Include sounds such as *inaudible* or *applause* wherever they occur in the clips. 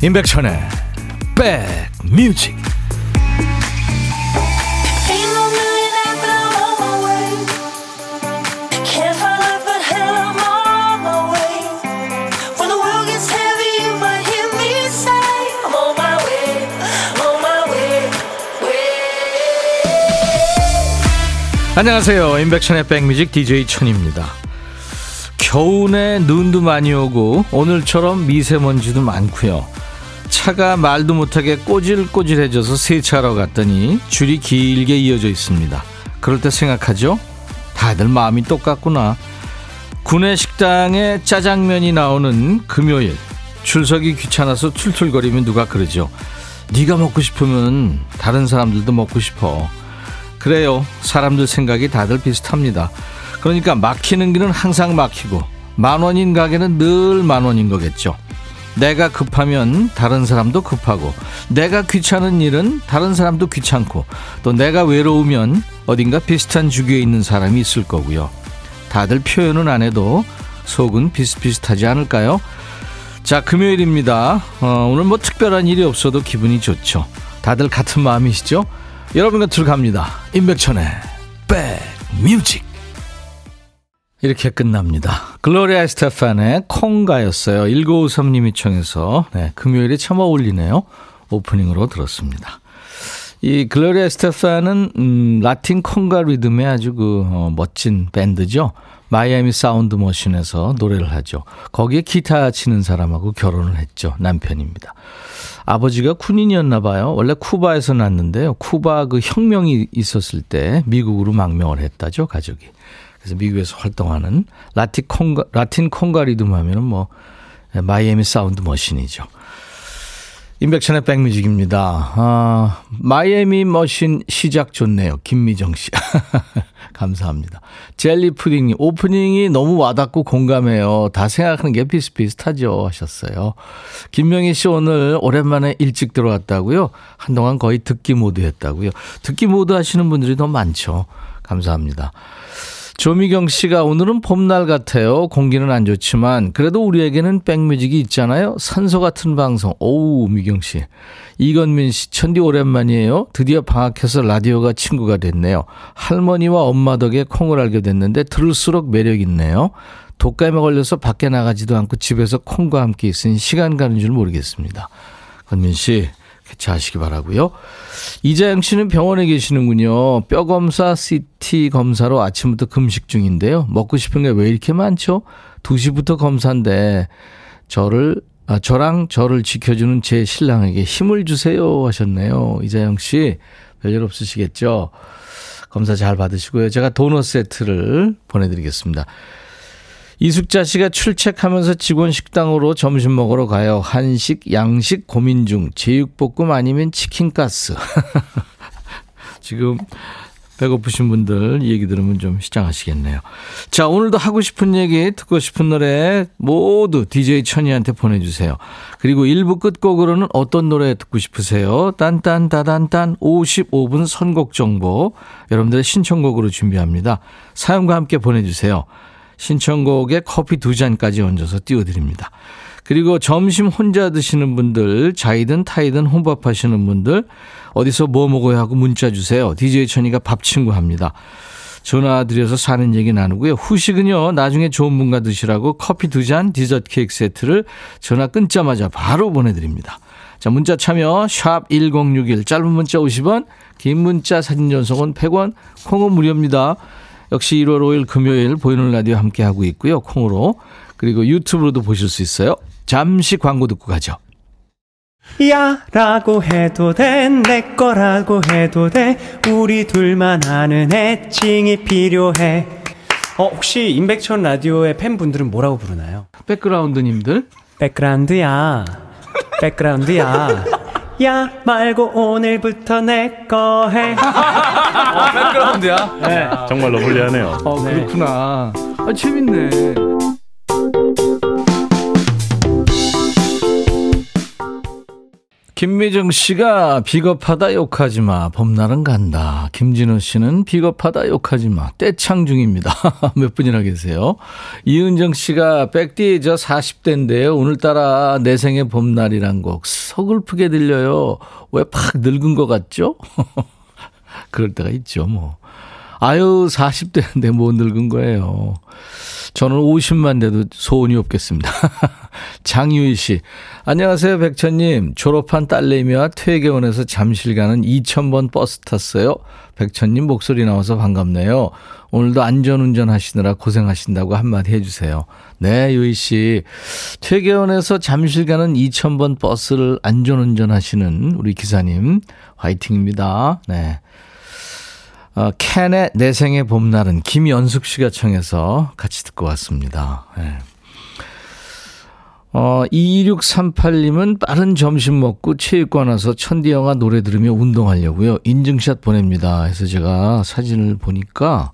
임백천의 백뮤직. 안녕하세요. 임백천의 백뮤직 DJ 천입니다. 겨우내 눈도 많이 오고 오늘처럼 미세먼지도 많고요 차가 말도 못하게 꼬질꼬질해져서 세차하러 갔더니 줄이 길게 이어져 있습니다. 그럴 때 생각하죠? 다들 마음이 똑같구나. 구내 식당에 짜장면이 나오는 금요일 줄서기 귀찮아서 툴툴거리면 누가 그러죠. 네가 먹고 싶으면 다른 사람들도 먹고 싶어. 그래요. 사람들 생각이 다들 비슷합니다. 그러니까 막히는 길은 항상 막히고 만 원인 가게는 늘 만 원인 거겠죠. 내가 급하면 다른 사람도 급하고 내가 귀찮은 일은 다른 사람도 귀찮고 또 내가 외로우면 어딘가 비슷한 주기에 있는 사람이 있을 거고요. 다들 표현은 안 해도 속은 비슷비슷하지 않을까요? 자, 금요일입니다. 어, 오늘 뭐 특별한 일이 없어도 기분이 좋죠. 다들 같은 마음이시죠? 여러분 곁으로 갑니다. 임백천의 백뮤직 이렇게 끝납니다. 글로리아 스테판의 콩가였어요. 1953님이 청해서 네, 금요일에 참 어울리네요. 오프닝으로 들었습니다. 이 글로리아 스테판은 음, 라틴 콩가 리듬의 아주 그 어, 멋진 밴드죠. 마이애미 사운드 머신에서 노래를 하죠. 거기에 기타 치는 사람하고 결혼을 했죠. 남편입니다. 아버지가 군인이었나 봐요. 원래 쿠바에서 났는데요. 쿠바 그 혁명이 있었을 때 미국으로 망명을 했다죠, 가족이. 그래서 미국에서 활동하는 라틴 콩가, 라틴 콩가 리듬 하면은 뭐, 마이애미 사운드 머신이죠. 임백천의 백뮤직입니다. 아, Miami Machine 시작 좋네요. 김미정 씨. *laughs* 감사합니다. 젤리 푸딩님, 오프닝이 너무 와닿고 공감해요. 다 생각하는 게 비슷비슷하죠. 하셨어요. 김명희 씨 오늘 오랜만에 일찍 들어왔다고요? 한동안 거의 듣기 모드 했다고요? 듣기 모드 하시는 분들이 더 많죠. 감사합니다. 조미경 씨가 오늘은 봄날 같아요. 공기는 안 좋지만 그래도 우리에게는 백뮤직이 있잖아요. 산소 같은 방송. 오우 미경 씨. 이건민 씨 천디 오랜만이에요. 드디어 방학해서 라디오가 친구가 됐네요. 할머니와 엄마 덕에 콩을 알게 됐는데 들을수록 매력 있네요. 독감에 걸려서 밖에 나가지도 않고 집에서 콩과 함께 있으니 시간 가는 줄 모르겠습니다. 건민 씨 개최하시기 바라고요. 이자영 씨는 병원에 계시는군요. 뼈 검사, CT 검사로 아침부터 금식 중인데요. 먹고 싶은 게 왜 이렇게 많죠? 2시부터 검사인데 저를 아, 저랑 저를 지켜주는 제 신랑에게 힘을 주세요 하셨네요. 이자영 씨 별일 없으시겠죠? 검사 잘 받으시고요. 제가 도넛 세트를 보내드리겠습니다. 이숙자 씨가 출첵하면서 직원 식당으로 점심 먹으러 가요. 한식, 양식 고민 중. 제육볶음 아니면 치킨가스. *laughs* 지금 배고프신 분들 얘기 들으면 좀 시장하시겠네요. 자, 오늘도 하고 싶은 얘기, 듣고 싶은 노래 모두 DJ 천이한테 보내주세요. 그리고 1부 끝곡으로는 어떤 노래 듣고 싶으세요? 딴딴따단딴 55분 선곡 정보 여러분들의 신청곡으로 준비합니다. 사연과 함께 보내주세요. 신청곡에 커피 두 잔까지 얹어서 띄워드립니다. 그리고 점심 혼자 드시는 분들, 자이든 타이든 혼밥 하시는 분들, 어디서 뭐 먹어야 하고 문자 주세요. DJ 천이가 밥 친구 합니다. 전화 드려서 사는 얘기 나누고요. 후식은요, 나중에 좋은 분과 드시라고 커피 두 잔, 디저트 케이크 세트를 전화 끊자마자 바로 보내드립니다. 자, 문자 참여, 샵 1061, 짧은 문자 50원, 긴 문자 사진 전송은 100원, 콩은 무료입니다. 역시 1월 5일 금요일 보이는 라디오 함께하고 있고요. 콩으로. 그리고 유튜브로도 보실 수 있어요. 잠시 광고 듣고 가죠. 야 라고 해도 돼 내 거라고 해도 돼 우리 둘만 아는 애칭이 필요해 어 혹시 임백천 라디오의 팬분들은 뭐라고 부르나요? 백그라운드님들 백그라운드야 백그라운드야 야 말고 오늘부터 내 거 해. *laughs* 아, 백그라운드야? 네. 정말 러블리하네요. 어, 그렇구나. 아, 재밌네. 김미정 씨가 비겁하다 욕하지 마. 봄날은 간다. 김진호 씨는 비겁하다 욕하지 마. 떼창 중입니다. *laughs* 몇 분이나 계세요? 이은정 씨가 백디 저 40대인데요. 오늘따라 내 생의 봄날이란 곡 서글프게 들려요. 왜 팍 늙은 것 같죠? *laughs* 그럴 때가 있죠, 뭐. 아유, 40대인데 못 늙은 거예요. 저는 50만 돼도 소원이 없겠습니다. *laughs* 장유희 씨. 안녕하세요, 백천님. 졸업한 딸내미와 퇴계원에서 잠실 가는 2000번 버스 탔어요. 백천님 목소리 나와서 반갑네요. 오늘도 안전운전 하시느라 고생하신다고 한마디 해주세요. 네, 유희 씨. 퇴계원에서 잠실 가는 2000번 버스를 안전운전 하시는 우리 기사님, 화이팅입니다. 네. 어, 캔의 내 생의 봄날은 김연숙 씨가 청해서 같이 듣고 왔습니다. 네. 어, 2638님은 빠른 점심 먹고 체육관 와서 천디 영화 노래 들으며 운동하려고요. 인증샷 보냅니다. 해서 제가 사진을 보니까,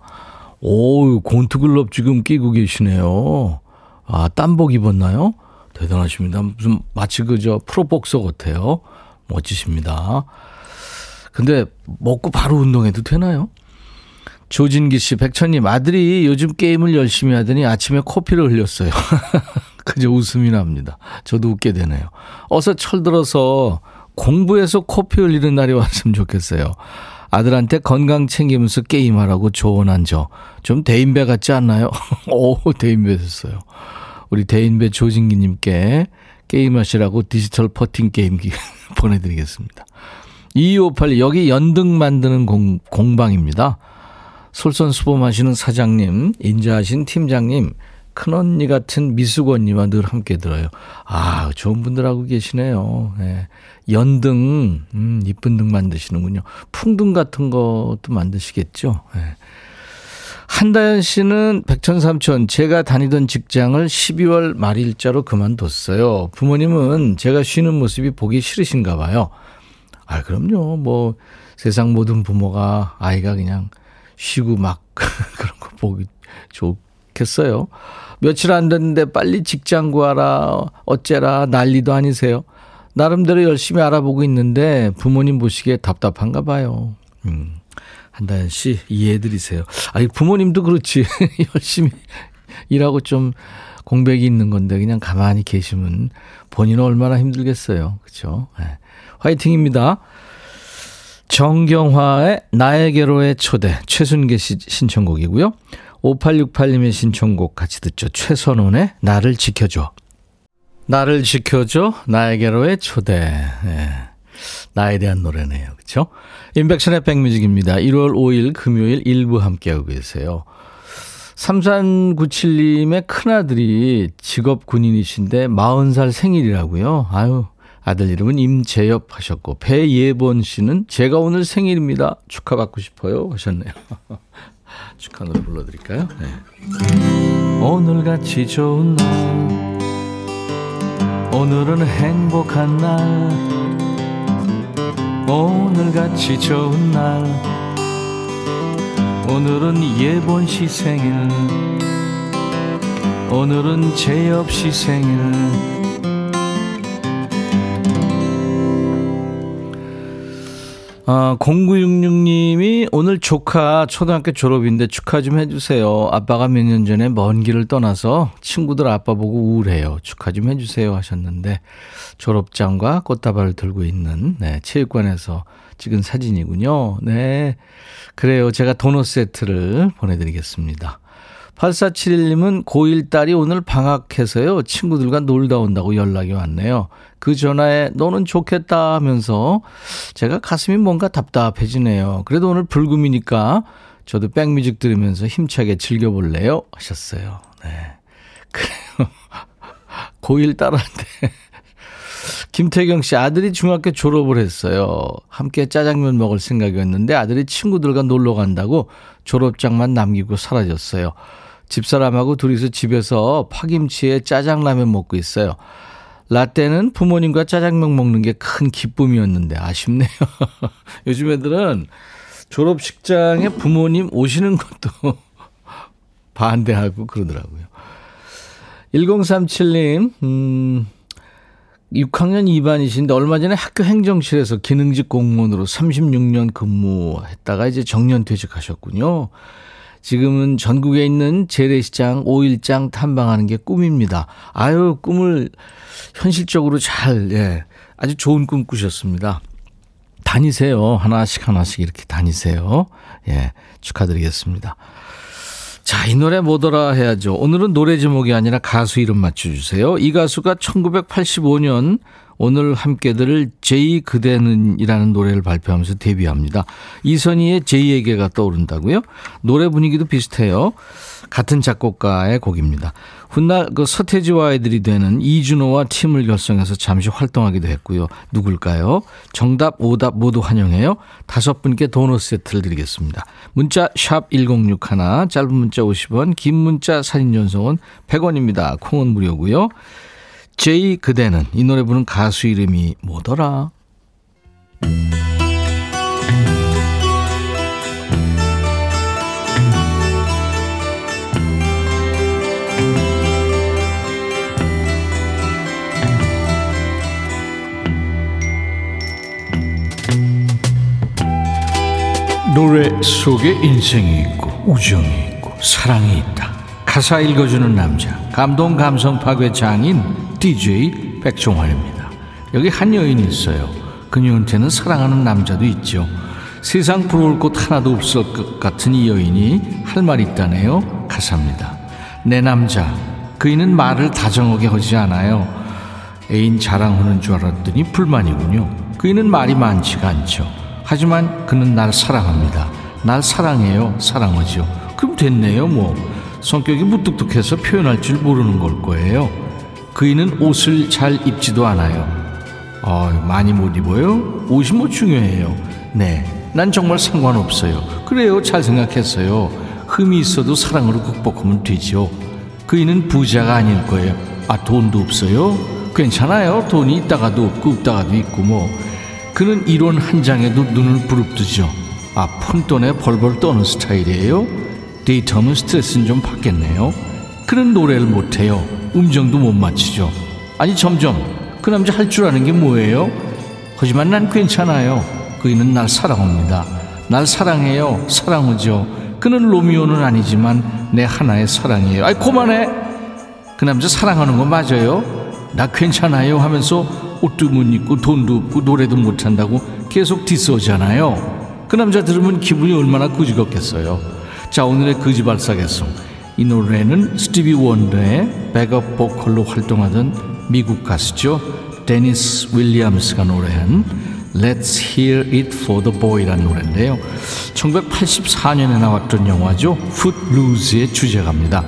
오, 곤투글럽 지금 끼고 계시네요. 아, 땀복 입었나요? 대단하십니다. 무슨 마치 그저 프로복서 같아요. 멋지십니다. 근데 먹고 바로 운동해도 되나요? 조진기 씨, 백천님, 아들이 요즘 게임을 열심히 하더니 아침에 코피를 흘렸어요. *laughs* 그저 웃음이 납니다. 저도 웃게 되네요. 어서 철들어서 공부해서 코피 흘리는 날이 왔으면 좋겠어요. 아들한테 건강 챙기면서 게임하라고 조언한 저. 좀 대인배 같지 않나요? *laughs* 오, 대인배 됐어요. 우리 대인배 조진기님께 게임하시라고 디지털 퍼팅 게임기 *laughs* 보내드리겠습니다. 2258 여기 연등 만드는 공, 공방입니다. 솔선수범하시는 사장님, 인자하신 팀장님, 큰언니 같은 미숙언니와 늘 함께 들어요. 아, 좋은 분들 하고 계시네요. 네. 연등, 음, 이쁜 등 만드시는군요. 풍등 같은 것도 만드시겠죠. 네. 한다연 씨는 백천삼천 제가 다니던 직장을 12월 말일자로 그만뒀어요. 부모님은 제가 쉬는 모습이 보기 싫으신가 봐요. 아, 그럼요. 뭐 세상 모든 부모가 아이가 그냥 쉬고 막 *laughs* 그런 거 보기 좋겠어요. 며칠 안 됐는데 빨리 직장 구하라 어째라 난리도 아니세요. 나름대로 열심히 알아보고 있는데 부모님 보시기에 답답한가 봐요. 음. 한다현 씨 이해해 드리세요. 아니 부모님도 그렇지 *laughs* 열심히 일하고 좀 공백이 있는 건데 그냥 가만히 계시면 본인은 얼마나 힘들겠어요. 그렇죠? 네. 화이팅입니다. 정경화의 나에게로의 초대 최순계 씨 신청곡이고요. 5868님의 신청곡 같이 듣죠. 최선원의 나를 지켜줘. 나를 지켜줘 나에게로의 초대. 네. 나에 대한 노래네요. 그렇죠? 인백션의 백뮤직입니다. 1월 5일 금요일 일부 함께하고 계세요. 3397님의 큰아들이 직업 군인이신데 40살 생일이라고요. 아유, 아들 이름은 임재엽 하셨고 배예본 씨는 제가 오늘 생일입니다. 축하받고 싶어요 하셨네요. *laughs* 축하 노래 불러드릴까요? 네. 오늘같이 좋은 날 오늘은 행복한 날 오늘같이 좋은 날 오늘은 예본 씨 생일 오늘은 재엽 씨 생일 아, 0966님이 오늘 조카 초등학교 졸업인데 축하 좀 해주세요. 아빠가 몇 년 전에 먼 길을 떠나서 친구들 아빠 보고 우울해요. 축하 좀 해주세요 하셨는데 졸업장과 꽃다발을 들고 있는 네, 체육관에서 찍은 사진이군요. 네. 그래요. 제가 도넛 세트를 보내드리겠습니다. 8471님은 고1 딸이 오늘 방학해서요. 친구들과 놀다 온다고 연락이 왔네요. 그 전화에 너는 좋겠다 하면서 제가 가슴이 뭔가 답답해지네요. 그래도 오늘 불금이니까 저도 백뮤직 들으면서 힘차게 즐겨볼래요? 하셨어요. 네. 그래요. *laughs* 고1 딸한테. 김태경 씨 아들이 중학교 졸업을 했어요. 함께 짜장면 먹을 생각이었는데 아들이 친구들과 놀러 간다고 졸업장만 남기고 사라졌어요. 집사람하고 둘이서 집에서 파김치에 짜장라면 먹고 있어요. 라떼는 부모님과 짜장면 먹는 게 큰 기쁨이었는데 아쉽네요. *laughs* 요즘 애들은 졸업식장에 부모님 오시는 것도 *laughs* 반대하고 그러더라고요. 1037님, 음, 6학년 2반이신데 얼마 전에 학교 행정실에서 기능직 공무원으로 36년 근무했다가 이제 정년 퇴직하셨군요. 지금은 전국에 있는 재래시장, 오일장 탐방하는 게 꿈입니다. 아유, 꿈을 현실적으로 잘, 예, 아주 좋은 꿈 꾸셨습니다. 다니세요. 하나씩 하나씩 이렇게 다니세요. 예, 축하드리겠습니다. 자, 이 노래 뭐더라 해야죠. 오늘은 노래 제목이 아니라 가수 이름 맞춰주세요. 이 가수가 1985년 오늘 함께 들을 제이 그대는이라는 노래를 발표하면서 데뷔합니다. 이선희의 제이에게가 떠오른다고요? 노래 분위기도 비슷해요. 같은 작곡가의 곡입니다. 훗날 그 서태지와 아이들이 되는 이준호와 팀을 결성해서 잠시 활동하기도 했고요. 누굴까요? 정답, 오답 모두 환영해요. 다섯 분께 도넛 세트를 드리겠습니다. 문자 샵 1061, 짧은 문자 50원, 긴 문자 사진 전송은 100원입니다. 콩은 무료고요. 제이 그대는 이 노래 부른 가수 이름이 뭐더라? 노래 속에 인생이 있고 우정이 있고 사랑이 있다. 가사 읽어주는 남자 감동 감성 파괴 장인 DJ 백종환입니다. 여기 한 여인이 있어요. 그녀한테는 사랑하는 남자도 있죠. 세상 부러울 곳 하나도 없을 것 같은 이 여인이 할 말이 있다네요. 가사입니다. 내 남자 그이는 말을 다정하게 하지 않아요. 애인 자랑하는 줄 알았더니 불만이군요. 그이는 말이 많지가 않죠. 하지만 그는 날 사랑합니다. 날 사랑해요. 사랑하죠. 그럼 됐네요, 뭐. 성격이 무뚝뚝해서 표현할 줄 모르는 걸 거예요. 그이는 옷을 잘 입지도 않아요. 어, 많이 못 입어요? 옷이 뭐 중요해요. 네. 난 정말 상관없어요. 그래요. 잘 생각했어요. 흠이 있어도 사랑으로 극복하면 되죠. 그이는 부자가 아닐 거예요. 아, 돈도 없어요? 괜찮아요. 돈이 있다가도 없고 없다가도 있고 뭐. 그는 이론 한 장에도 눈을 부릅뜨죠. 아, 푼돈에 벌벌 떠는 스타일이에요? 데이트하면 스트레스는 좀 받겠네요. 그는 노래를 못해요. 음정도 못 맞추죠. 아니, 점점 그 남자 할 줄 아는 게 뭐예요? 하지만 난 괜찮아요. 그이는 날 사랑합니다. 날 사랑해요. 사랑하죠. 그는 로미오는 아니지만 내 하나의 사랑이에요. 아이, 그만해! 그 남자 사랑하는 거 맞아요? 나 괜찮아요 하면서 옷도 못 입고 돈도 없고 노래도 못한다고 계속 디스하잖아요. 그 남자 들으면 기분이 얼마나 꾸지겁겠어요. 자 오늘의 거지발싸개 song 이 노래는 스티비 원더의 백업 보컬로 활동하던 미국 가수죠. 데니스 윌리엄스가 노래한 Let's Hear It for the Boy라는 노래인데요. 1984년에 나왔던 영화죠. Footloose의 주제가입니다.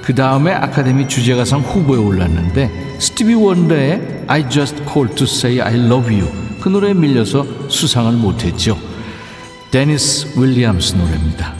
그 다음에 아카데미 주제가상 후보에 올랐는데 스티비 원더의 I Just Called to Say I Love You 그 노래에 밀려서 수상을 못했죠. 데니스 윌리엄스 노래입니다.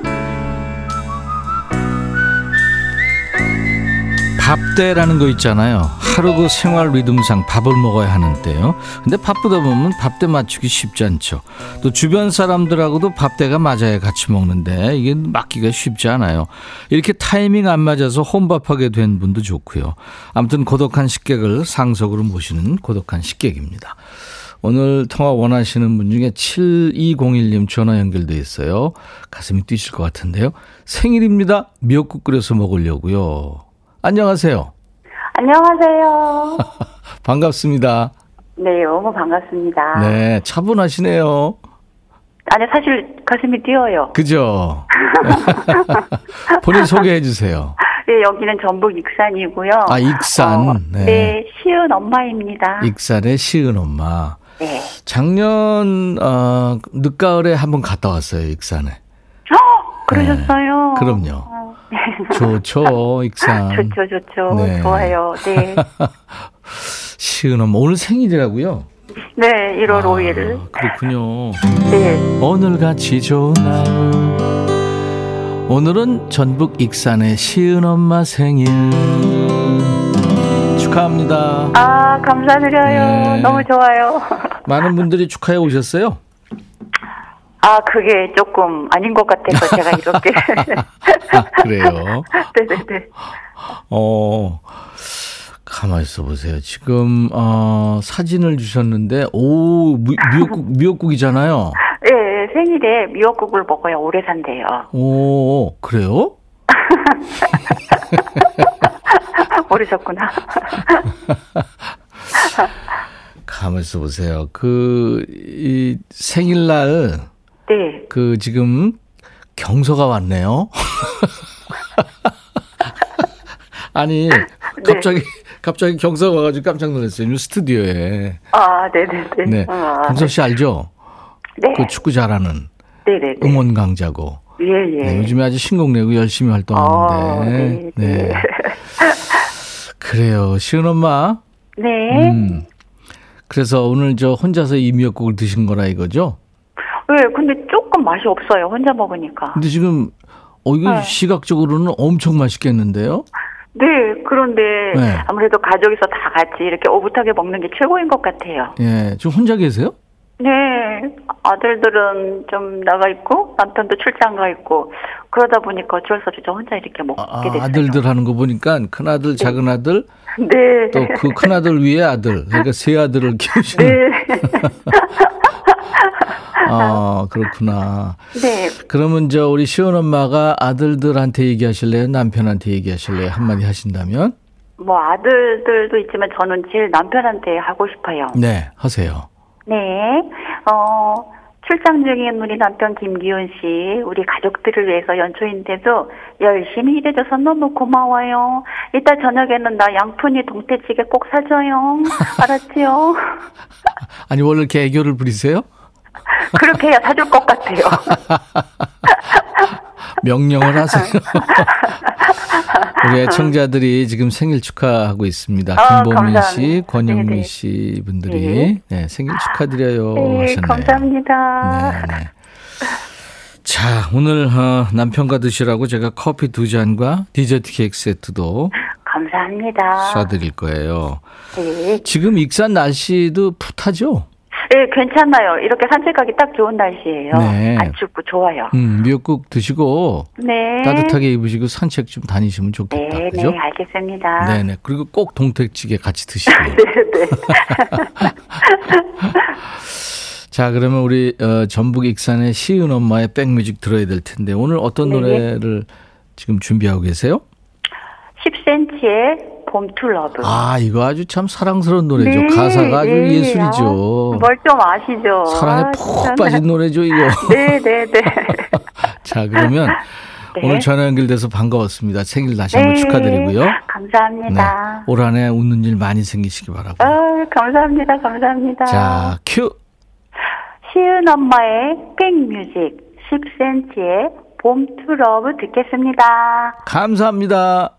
밥대라는 거 있잖아요. 하루 그 생활 리듬상 밥을 먹어야 하는데요. 근데 바쁘다 보면 밥대 맞추기 쉽지 않죠. 또 주변 사람들하고도 밥대가 맞아야 같이 먹는데 이게 맞기가 쉽지 않아요. 이렇게 타이밍 안 맞아서 혼밥하게 된 분도 좋고요. 아무튼 고독한 식객을 상석으로 모시는 고독한 식객입니다. 오늘 통화 원하시는 분 중에 7201님 전화 연결돼 있어요. 가슴이 뛰실 것 같은데요. 생일입니다. 미역국 끓여서 먹으려고요. 안녕하세요. 안녕하세요. *laughs* 반갑습니다. 네, 너무 반갑습니다. 네, 차분하시네요. 아니, 사실 가슴이 뛰어요. 그죠? *laughs* *laughs* 본인 소개해 주세요. 네, 여기는 전북 익산이고요. 아, 익산. 어, 네. 네. 시은 엄마입니다. 익산의 시은 엄마. 네. 작년, 어, 늦가을에 한번 갔다 왔어요, 익산에. 어, 그러셨어요? 네, 그럼요. 어, *laughs* 좋죠, 익산. 좋죠, 좋죠. 네. 좋아요. 네. *laughs* 시은엄마 오늘 생일이라고요? 네, 1월 아, 5일. 그렇군요. 네. 오늘 같이 좋은 날 오늘은 전북 익산의 시은 엄마 생일 축하합니다. 아, 감사드려요. 네. 너무 좋아요. 많은 분들이 *laughs* 축하해 오셨어요? 아, 그게 조금 아닌 것 같아서 제가 *laughs* 이렇게. 아, 그래요. 네네네. *laughs* 어, 가만히 있어 보세요. 지금, 어, 사진을 주셨는데, 오, 미, 미역국, *laughs* 미역국이잖아요. 예, 생일에 미역국을 먹어야 오래 산대요. 오, 그래요? 모르셨구나. 가만히 있어 보세요. 그, 이 생일날, 네. 그, 지금 경서가 왔네요. *laughs* 아니, 갑자기, 갑자기 경서가 와가지고 깜짝 놀랐어요. 이 스튜디오에. 아, 네네네. 네. 아, 경서 씨 알죠? 네. 그 축구 잘하는 네네네. 응원 강자고. 예, 예. 네, 요즘에 아주 신곡 내고 열심히 아, 활동하는데. 네, 네. 그래요. 시은 엄마. 네. 음. 그래서 오늘 저 혼자서 이 미역국을 드신 거라 이거죠? 네, 근데 조금 맛이 없어요. 혼자 먹으니까. 근데 지금 어 이거 네. 시각적으로는 엄청 맛있겠는데요? 네, 그런데 네. 아무래도 가족이서 다 같이 이렇게 오붓하게 먹는 게 최고인 것 같아요. 예. 지금 혼자 계세요? 네, 아들들은 좀 나가 있고 남편도 출장 가 있고 그러다 보니까 어쩔 수 없이 저 혼자 이렇게 먹게 아, 됐어요. 아들들 하는 거 보니까 큰 아들, 작은 아들, 네. 또 그 큰 아들 위에 아들. 그러니까 세 아들을 키우시는. 네. *laughs* 아, *laughs* 그렇구나. 네. 그러면 저 우리 시원 엄마가 아들들한테 얘기하실래요? 남편한테 얘기하실래요? 한마디 하신다면? 뭐 아들들도 있지만 저는 제일 남편한테 하고 싶어요. 네, 하세요. 네. 어, 출장 중인 우리 남편 김기훈 씨, 우리 가족들을 위해서 연초인데도 열심히 일해줘서 너무 고마워요. 이따 저녁에는 나 양푼이 동태찌개 꼭 사줘요. *laughs* 알았지요? 아니, 원래 이렇게 애교를 부리세요? 그렇게 해야 사줄 것 같아요. *laughs* 명령을 하세요. 우리 애청자들이 지금 생일 축하하고 있습니다. 아, 김보민 씨, 감사합니다. 권영미 네네. 씨 분들이 네, 생일 축하드려요 네, 하셨네요. 감사합니다. 네, 네. 자, 오늘 어, 남편과 드시라고 제가 커피 두 잔과 디저트 케이크 세트도 감사합니다. 쏴드릴 거예요. 네. 지금 익산 날씨도 풋하죠? 네, 괜찮아요. 이렇게 산책하기 딱 좋은 날씨예요. 네. 안 춥고 좋아요. 음, 미역국 드시고 네. 따뜻하게 입으시고 산책 좀 다니시면 좋겠다. 네, 그죠? 네, 알겠습니다. 네 네. 그리고 꼭 동태찌개 같이 드시고요. *laughs* 네, 네. *laughs* 자, 그러면 우리 어, 전북 익산의 시은 엄마의 백뮤직 들어야 될 텐데 오늘 어떤 네. 노래를 지금 준비하고 계세요? 10cm의 봄투러브. 아, 이거 아주 참 사랑스러운 노래죠. 네, 가사가 아주 네. 예술이죠. 뭘좀 아시죠? 사랑에 아, 푹 참. 빠진 노래죠, 이거. *laughs* 네, 네, 네. *laughs* 자, 그러면 네. 오늘 전화 연결돼서 반가웠습니다. 생일 다시 한번 네, 축하드리고요. 감사합니다. 올 한해 웃는 일 많이 생기시기 바라고. 아, 감사합니다. 감사합니다. 자, 큐. 시은 엄마의 백뮤직 10cm의 봄투러브 듣겠습니다. 감사합니다.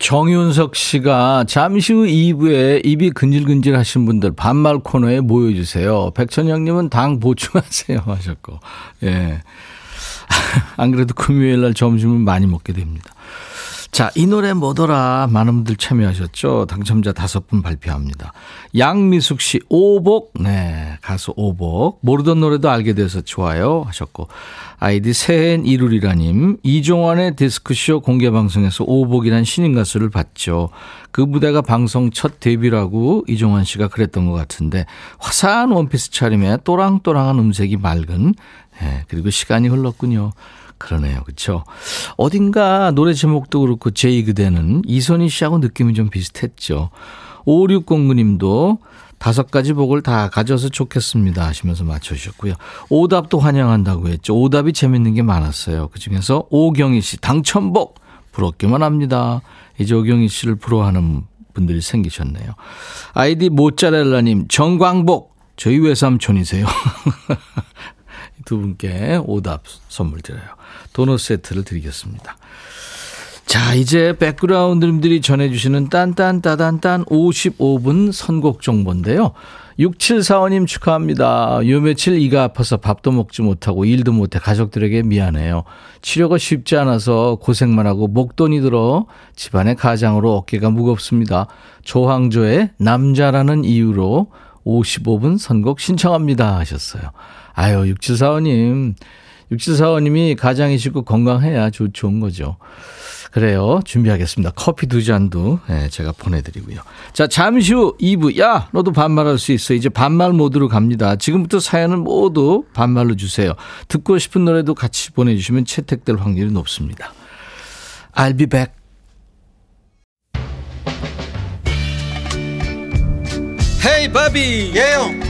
정윤석 씨가 잠시 후 2부에 입이 근질근질 하신 분들 반말 코너에 모여주세요. 백천영님은 당 보충하세요 *laughs* 하셨고. 예. 안 그래도 금요일 날 점심을 많이 먹게 됩니다. 자, 이 노래 뭐더라? 많은 분들 참여하셨죠? 당첨자 다섯 분 발표합니다. 양미숙 씨, 오복. 네, 가수 오복. 모르던 노래도 알게 돼서 좋아요. 하셨고. 아이디 새해엔 이룰이라님, 이종환의 디스크쇼 공개방송에서 오복이란 신인 가수를 봤죠. 그 무대가 방송 첫 데뷔라고 이종환 씨가 그랬던 것 같은데, 화사한 원피스 차림에 또랑또랑한 음색이 맑은, 예, 그리고 시간이 흘렀군요. 그러네요. 그렇죠. 어딘가 노래 제목도 그렇고 제이 그대는 이선희 씨하고 느낌이 좀 비슷했죠. 5609님도 다섯 가지 복을 다 가져서 좋겠습니다 하시면서 맞춰주셨고요. 오답도 환영한다고 했죠. 오답이 재밌는 게 많았어요. 그중에서 오경희 씨 당첨복 부럽기만 합니다. 이제 오경희 씨를 부러워하는 분들이 생기셨네요. 아이디 모짜렐라님 정광복 저희 외삼촌이세요. *laughs* 두 분께 오답 선물 드려요. 도넛 세트를 드리겠습니다. 자, 이제 백그라운드님들이 전해주시는 딴딴따단딴 55분 선곡 정보인데요. 6745님 축하합니다. 요 며칠 이가 아파서 밥도 먹지 못하고 일도 못해 가족들에게 미안해요. 치료가 쉽지 않아서 고생만 하고 목돈이 들어 집안의 가장으로 어깨가 무겁습니다. 조항조의 남자라는 이유로 55분 선곡 신청합니다 하셨어요. 아유, 6745님. 6745님이 가장이시고 건강해야 좋, 좋은 거죠. 그래요. 준비하겠습니다. 커피 두 잔도 네, 제가 보내드리고요. 자, 잠시 후 2부. 야, 너도 반말할 수 있어. 이제 반말 모드로 갑니다. 지금부터 사연은 모두 반말로 주세요. 듣고 싶은 노래도 같이 보내주시면 채택될 확률이 높습니다. I'll be back. 헤이 바비 예요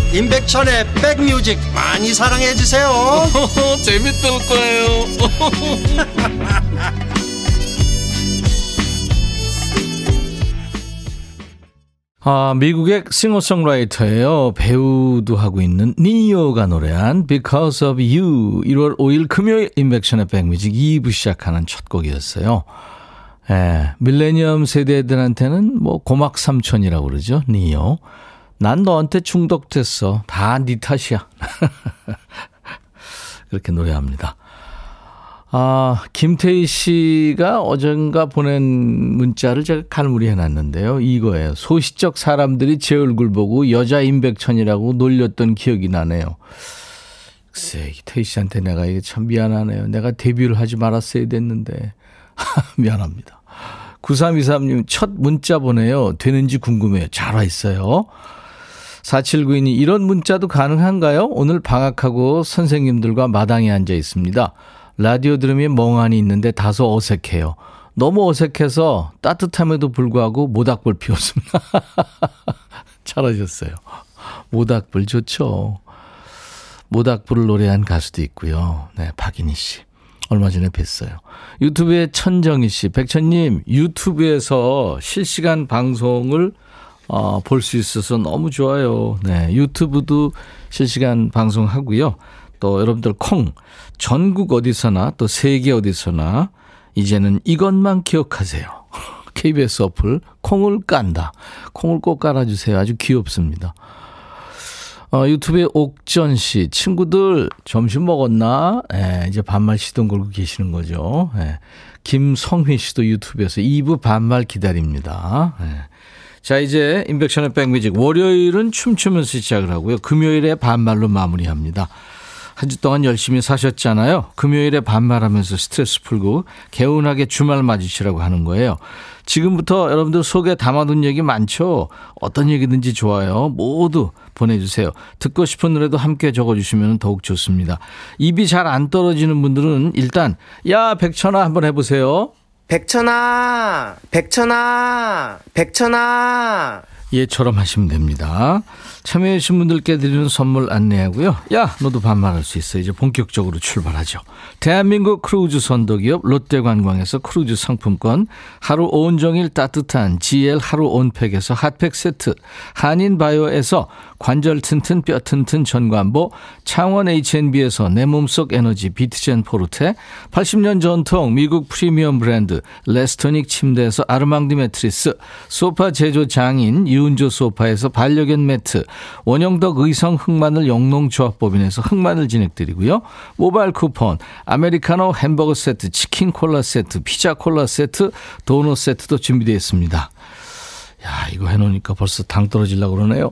임백천의 백뮤직 많이 사랑해 주세요 *laughs* 재밌을 거예요 *laughs* 아, 미국의 싱어송라이터예요. 배우도 하고 있는 니오가 노래한 Because of You 1월 5일 금요일 인백션의 백뮤직 2부 시작하는 첫 곡이었어요. 예, 밀레니엄 세대들한테는 뭐 고막 삼촌이라고 그러죠. 니오. 난 너한테 중독됐어. 다 네 탓이야. *laughs* 그렇게 노래합니다. 아, 김태희 씨가 어젠가 보낸 문자를 제가 칼무리 해 놨는데요. 이거예요. 소시적 사람들이 제 얼굴 보고 여자 임백천이라고 놀렸던 기억이 나네요. 글쎄, 태희 씨한테 내가 이게 참 미안하네요. 내가 데뷔를 하지 말았어야 됐는데. *laughs* 미안합니다. 9323님 첫 문자 보내요. 되는지 궁금해요. 잘 와 있어요. 4792님 이런 문자도 가능한가요? 오늘 방학하고 선생님들과 마당에 앉아 있습니다. 라디오 들으면 멍하니 있는데 다소 어색해요. 너무 어색해서 따뜻함에도 불구하고 모닥불 피웠습니다. *laughs* 잘하셨어요. 모닥불 좋죠. 모닥불을 노래한 가수도 있고요. 네, 박인희 씨. 얼마 전에 뵀어요. 유튜브에 천정희 씨, 백천님, 유튜브에서 실시간 방송을 어, 볼 수 있어서 너무 좋아요. 네, 유튜브도 실시간 방송하고요. 또 여러분들 콩, 전국 어디서나 또 세계 어디서나 이제는 이것만 기억하세요. *laughs* KBS 어플 콩을 깐다. 콩을 꼭 깔아주세요. 아주 귀엽습니다. 어, 유튜브에 옥전 씨, 친구들 점심 먹었나? 예, 이제 반말 시동 걸고 계시는 거죠. 예. 김성휘 씨도 유튜브에서 2부 반말 기다립니다. 예. 자, 이제 인백션의 백뮤직. 월요일은 춤추면서 시작을 하고요. 금요일에 반말로 마무리합니다. 한 주 동안 열심히 사셨잖아요. 금요일에 반말하면서 스트레스 풀고 개운하게 주말 맞으시라고 하는 거예요. 지금부터 여러분들 속에 담아둔 얘기 많죠? 어떤 얘기든지 좋아요. 모두 보내주세요. 듣고 싶은 노래도 함께 적어주시면 더욱 좋습니다. 입이 잘 안 떨어지는 분들은 일단, 야, 백천아 한번 해보세요. 백천아, 백천아, 백천아. 예처럼 하시면 됩니다. 참여해주신 분들께 드리는 선물 안내하고요. 야, 너도 반말할 수 있어. 이제 본격적으로 출발하죠. 대한민국 크루즈 선도기업 롯데관광에서 크루즈 상품권, 하루 온종일 따뜻한 GL 하루 온팩에서 핫팩 세트, 한인바이오에서 관절 튼튼 뼈 튼튼 전관보, 창원 H&B에서 내 몸속 에너지 비트젠 포르테, 80년 전통 미국 프리미엄 브랜드 레스토닉 침대에서 아르망디 매트리스, 소파 제조 장인 유운조 소파에서 반려견 매트, 원형덕 의성 흑마늘 영농조합법인에서 흑마늘 진행드리고요. 모바일 쿠폰, 아메리카노 햄버거 세트, 치킨 콜라 세트, 피자 콜라 세트, 도넛 세트도 준비되어 있습니다. 야, 이거 해놓으니까 벌써 당 떨어지려고 그러네요.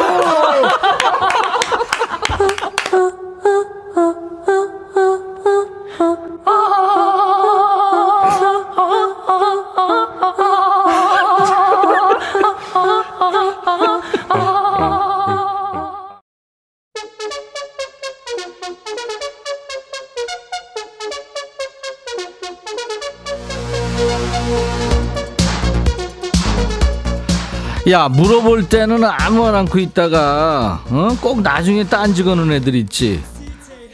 야 물어볼 때는 아무 말 않고 있다가 어? 꼭 나중에 딴지 거는 애들 있지.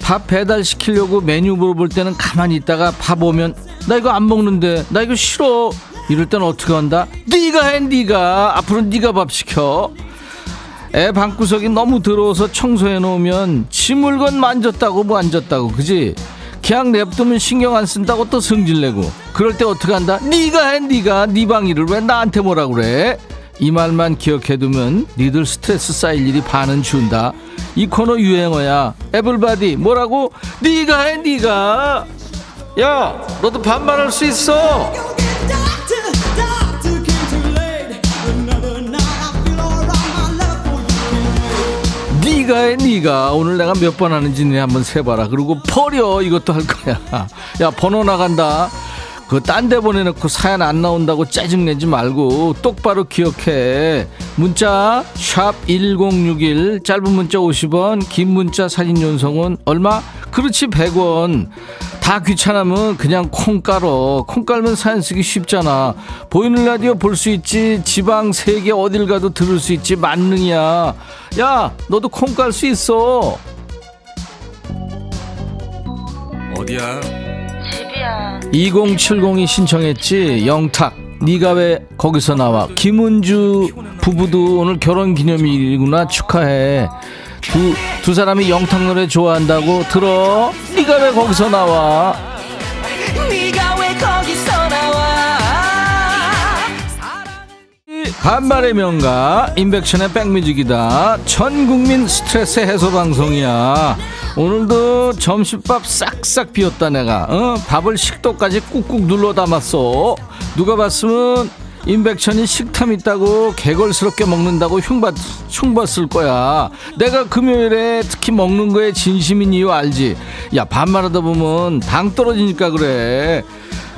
밥 배달 시키려고 메뉴 물어볼 때는 가만히 있다가 밥 오면 나 이거 안 먹는데 나 이거 싫어. 이럴 땐 어떻게 한다 네가 해 네가. 앞으로 네가 밥 시켜. 애 방구석이 너무 더러워서 청소해 놓으면 지 물건 만졌다고 뭐 만졌다고 그지? 그냥 냅두면 신경 안 쓴다고 또 성질내고. 그럴 때 어떻게 한다 네가 해 네가. 네 방 일을 왜 나한테 뭐라 그래 이 말만 기억해두면 니들 스트레스 쌓일 일이 반은 준다. 이 코너 유행어야. 에블바디 뭐라고? 네가 해 네가. 야 너도 반말할 수 있어. 네가 해 네가. 오늘 내가 몇 번 하는지 네 한번 세봐라. 그리고 버려. 이것도 할 거야. 야 번호 나간다 그딴데 보내놓고 사연 안 나온다고 짜증내지 말고 똑바로 기억해. 문자 샵 1061 짧은 문자 50원 긴 문자 사진 연속은 얼마? 그렇지 100원. 다 귀찮으면 그냥 콩 깔어. 콩 깔면 사연 쓰기 쉽잖아. 보이는 라디오 볼 수 있지 지방 세계 어딜 가도 들을 수 있지 만능이야. 야 너도 콩 깔 수 있어. 어디야? 2070이 신청했지. 영탁 네가 왜 거기서 나와? 김은주 부부도 오늘 결혼기념일이구나. 축하해. 두, 두 사람이 영탁 노래 좋아한다고 들어? 네가 왜 거기서 나와 반말의 명가 인백션의 백뮤직이다. 전국민 스트레스 해소 방송이야. 오늘도 점심밥 싹싹 비웠다 내가. 어? 밥을 식도까지 꾹꾹 눌러 담았어. 누가 봤으면 임백천이 식탐 있다고 개걸스럽게 먹는다고 흉받, 흉봤을 거야. 내가 금요일에 특히 먹는 거에 진심인 이유 알지? 야 반말하다 보면 당 떨어지니까 그래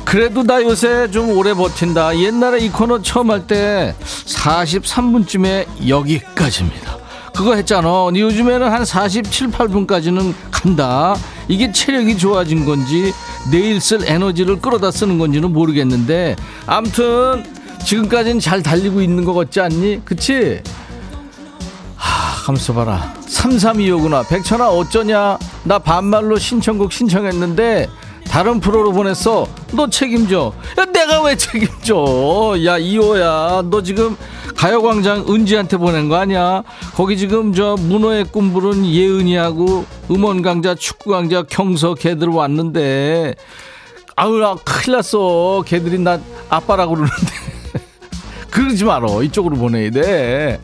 그래도 나 요새 좀 오래 버틴다. 옛날에 이 코너 처음 할 때 43분쯤에 여기까지입니다. 그거 했잖아. 요즘에는 한 47, 8분까지는 간다. 이게 체력이 좋아진 건지 내일 쓸 에너지를 끌어다 쓰는 건지는 모르겠는데 암튼 지금까지는 잘 달리고 있는 것 같지 않니? 그치? 하, 감수 봐라. 3325구나. 백천아 어쩌냐? 나 반말로 신청곡 신청했는데 다른 프로로 보냈어. 너 책임져. 야 내가 왜 책임져? 야 이호야 너 지금 가요광장 은지한테 보낸 거 아니야? 거기 지금 저 문어의 꿈 부른 예은이하고 음원강자 축구강자 경서 걔들 왔는데. 아우 나 큰일 났어. 걔들이 나 아빠라고 그러는데. *laughs* 그러지 마라 이쪽으로 보내야 돼.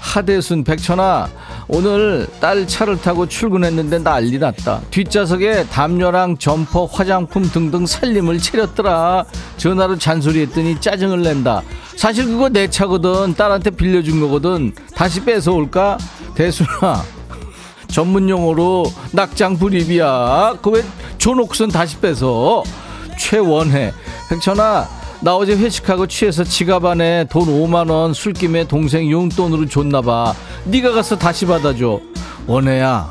하대순 백천아 오늘 딸 차를 타고 출근했는데 난리 났다. 뒷좌석에 담요랑 점퍼 화장품 등등 살림을 차렸더라. 전화로 잔소리했더니 짜증을 낸다. 사실 그거 내 차거든. 딸한테 빌려준 거거든. 다시 뺏어올까? 대순아 전문 용어로 낙장 불입이야. 그왜 줘놓고선 다시 뺏어? 최원혜 백천아 나 어제 회식하고 취해서 지갑 안에 돈 5만 원 술김에 동생 용돈으로 줬나 봐. 네가 가서 다시 받아줘. 원혜야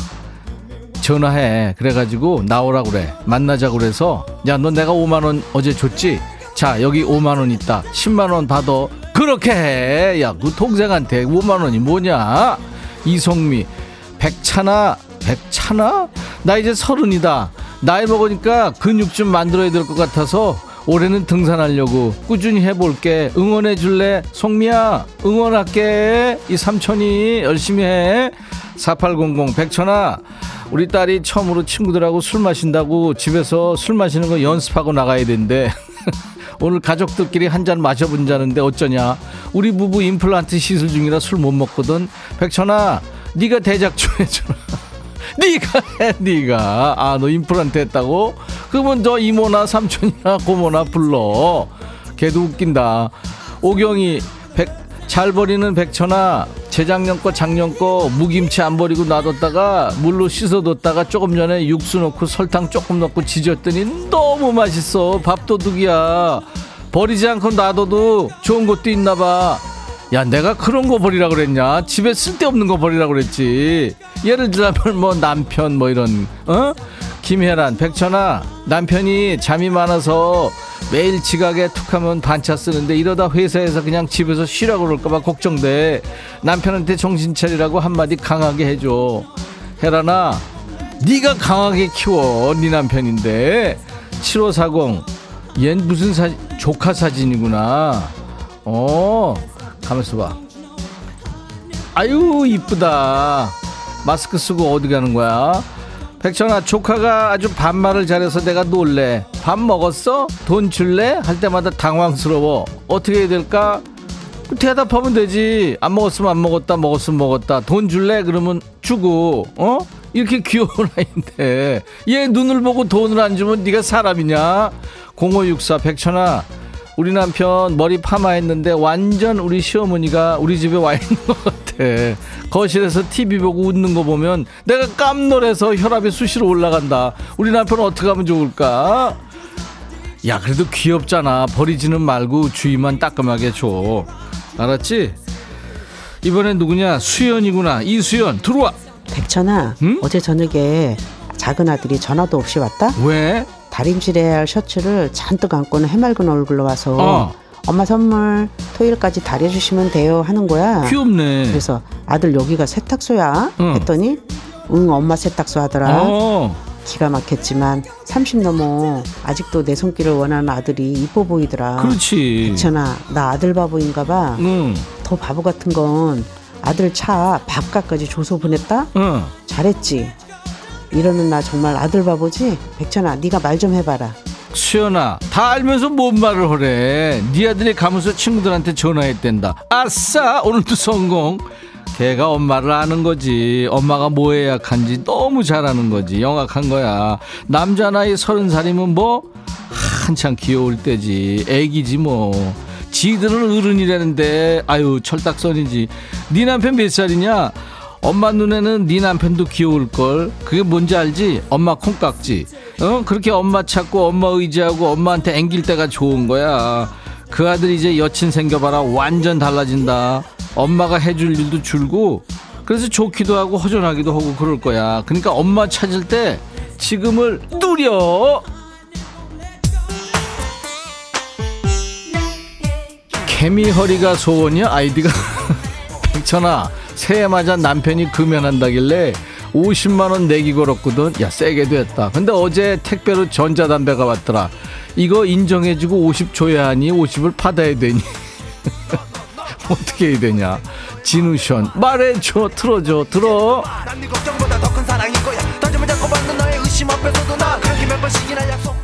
전화해. 그래가지고 나오라 그래. 만나자 그래서 야 너 내가 5만 원 어제 줬지? 자 여기 5만 원 있다. 10만 원 받아. 그렇게 해 야 그 동생한테 5만 원이 뭐냐? 이송미 백찬아 백찬아 나 이제 서른이다. 나이 먹으니까 근육 좀 만들어야 될 것 같아서 올해는 등산하려고 꾸준히 해볼게. 응원해 줄래? 송미야 응원할게. 이 삼촌이 열심히 해 4800 백천아 우리 딸이 처음으로 친구들하고 술 마신다고 집에서 술 마시는 거 연습하고 나가야 된대. *laughs* 오늘 가족들끼리 한 잔 마셔본자는데 어쩌냐. 우리 부부 임플란트 시술 중이라 술 못 먹거든. 백천아 네가 대작 좀 해줘라 *laughs* 네가 해 네가. 아 너 임플란트 했다고? 그러면 너 이모나 삼촌이나 고모나 불러. 걔도 웃긴다. 오경이 백 잘 버리는 백천아 재작년 거 작년 거 무김치 안 버리고 놔뒀다가 물로 씻어뒀다가 조금 전에 육수 넣고 설탕 조금 넣고 지졌더니 너무 맛있어. 밥도둑이야. 버리지 않고 놔둬도 좋은 것도 있나 봐 야, 내가 그런 거 버리라 그랬냐? 집에 쓸데없는 거 버리라 그랬지. 예를 들자면 뭐 남편 뭐 이런 어? 김혜란 백천아 남편이 잠이 많아서 매일 지각에 툭하면 반차 쓰는데 이러다 회사에서 그냥 집에서 쉬라고 그럴까봐 걱정돼 남편한테 정신 차리라고 한마디 강하게 해줘 혜란아 네가 강하게 키워 네 남편인데 7540 얜 무슨 사 조카 사진이구나 어 가만 있어 봐 아유 이쁘다 마스크 쓰고 어디 가는 거야 백천아 조카가 아주 반말을 잘해서 내가 놀래 밥 먹었어? 돈 줄래? 할 때마다 당황스러워 어떻게 해야 될까? 대답하면 되지 안 먹었으면 안 먹었다 먹었으면 먹었다 돈 줄래? 그러면 주고 어? 이렇게 귀여운 아이인데 얘 눈을 보고 돈을 안 주면 네가 사람이냐 0564 백천아 우리 남편 머리 파마했는데 완전 우리 시어머니가 우리 집에 와 있는 것 같아. 거실에서 TV 보고 웃는 거 보면 내가 깜놀해서 혈압이 수시로 올라간다. 우리 남편 어떻게 하면 좋을까? 야 그래도 귀엽잖아. 버리지는 말고 주위만 따끔하게 줘. 알았지? 이번엔 누구냐? 수연이구나. 이수연 들어와. 백천아, 응? 어제 저녁에 작은 아들이 전화도 없이 왔다? 왜 다림질해야 할 셔츠를 잔뜩 안고는 해맑은 얼굴로 와서 어. 엄마 선물 토요일까지 다려주시면 돼요 하는 거야. 귀엽네 그래서 아들 여기가 세탁소야? 응. 했더니 응 엄마 세탁소 하더라. 어 기가 막혔지만 30 넘어 아직도 내 손길을 원하는 아들이 이뻐 보이더라. 그렇지 백천아 나 아들 바보인가 봐. 응 더 바보 같은 건 아들 차 밥값까지 줘서 보냈다? 응. 잘했지. 이러는 나 정말 아들 바보지? 백천아, 네가 말 좀 해봐라. 수연아 다 알면서 뭔 말을 하래? 네 아들이 가면서 친구들한테 전화했댄다. 아싸 오늘도 성공. 걔가 엄마를 아는 거지. 엄마가 뭐에 약한지 너무 잘 아는 거지. 영악한 거야. 남자 나이 서른 살이면 뭐 한창 귀여울 때지. 애기지 뭐. 지들은 어른이라는데 아유 철딱선이지. 네 남편 몇 살이냐 엄마 눈에는 네 남편도 귀여울걸. 그게 뭔지 알지? 엄마 콩깍지. 어? 그렇게 엄마 찾고 엄마 의지하고 엄마한테 앵길 때가 좋은 거야. 그 아들 이제 여친 생겨봐라. 완전 달라진다. 엄마가 해줄 일도 줄고. 그래서 좋기도 하고 허전하기도 하고 그럴 거야. 그러니까 엄마 찾을 때 지금을 누려. 개미 허리가 소원이야? 아이디가? *laughs* 백천아 새해 맞아 남편이 금연한다길래 50만원 내기 걸었거든. 야 세게 됐다. 근데 어제 택배로 전자담배가 왔더라. 이거 인정해주고 50 줘야 하니 50을 받아야 되니? *laughs* 어떻게 해야 되냐? 진우션. 말해줘. 틀어줘. 들어. 난네 걱정보다 더 큰 사랑인 거야. 다짐을 잡고 받는 너의 의심 앞에서도 나. 그렇게 몇 번씩이나 약속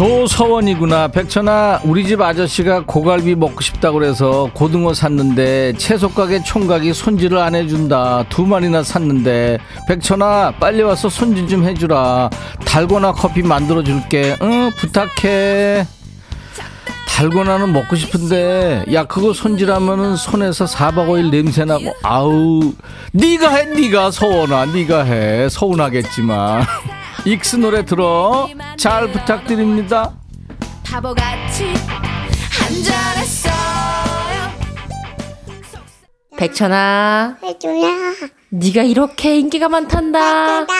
조서원이구나. 백천아 우리 집 아저씨가 고갈비 먹고 싶다고 그래서 고등어 샀는데 채소가게 총각이 손질을 안 해준다. 두 마리나 샀는데. 백천아 빨리 와서 손질 좀 해주라. 달고나 커피 만들어 줄게. 응 부탁해. 달고나는 먹고 싶은데. 야 그거 손질하면은 손에서 4박 5일 냄새나고. 아우 네가 해 네가 서원아 네가 해. 서운하겠지만 *laughs* 익스 노래 들어. 잘 부탁드립니다. 바보같이 한잔했어요. 백천아, 해줘라 네가 이렇게 인기가 많단다. 해줘라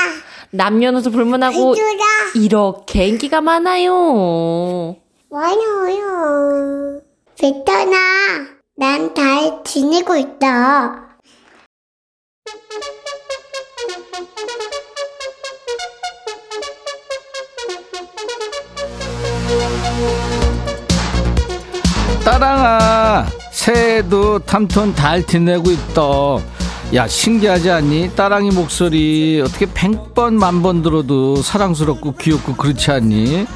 남녀노소 불문하고 해줘라 이렇게 인기가 많아요. 많아요. 백천아 난 잘 지내고 있다 따랑아 새해도 탐톤 잘 지내고 있다. 야 신기하지 않니? 따랑이 목소리. 어떻게 백번 만 번 들어도 사랑스럽고 귀엽고 그렇지 않니?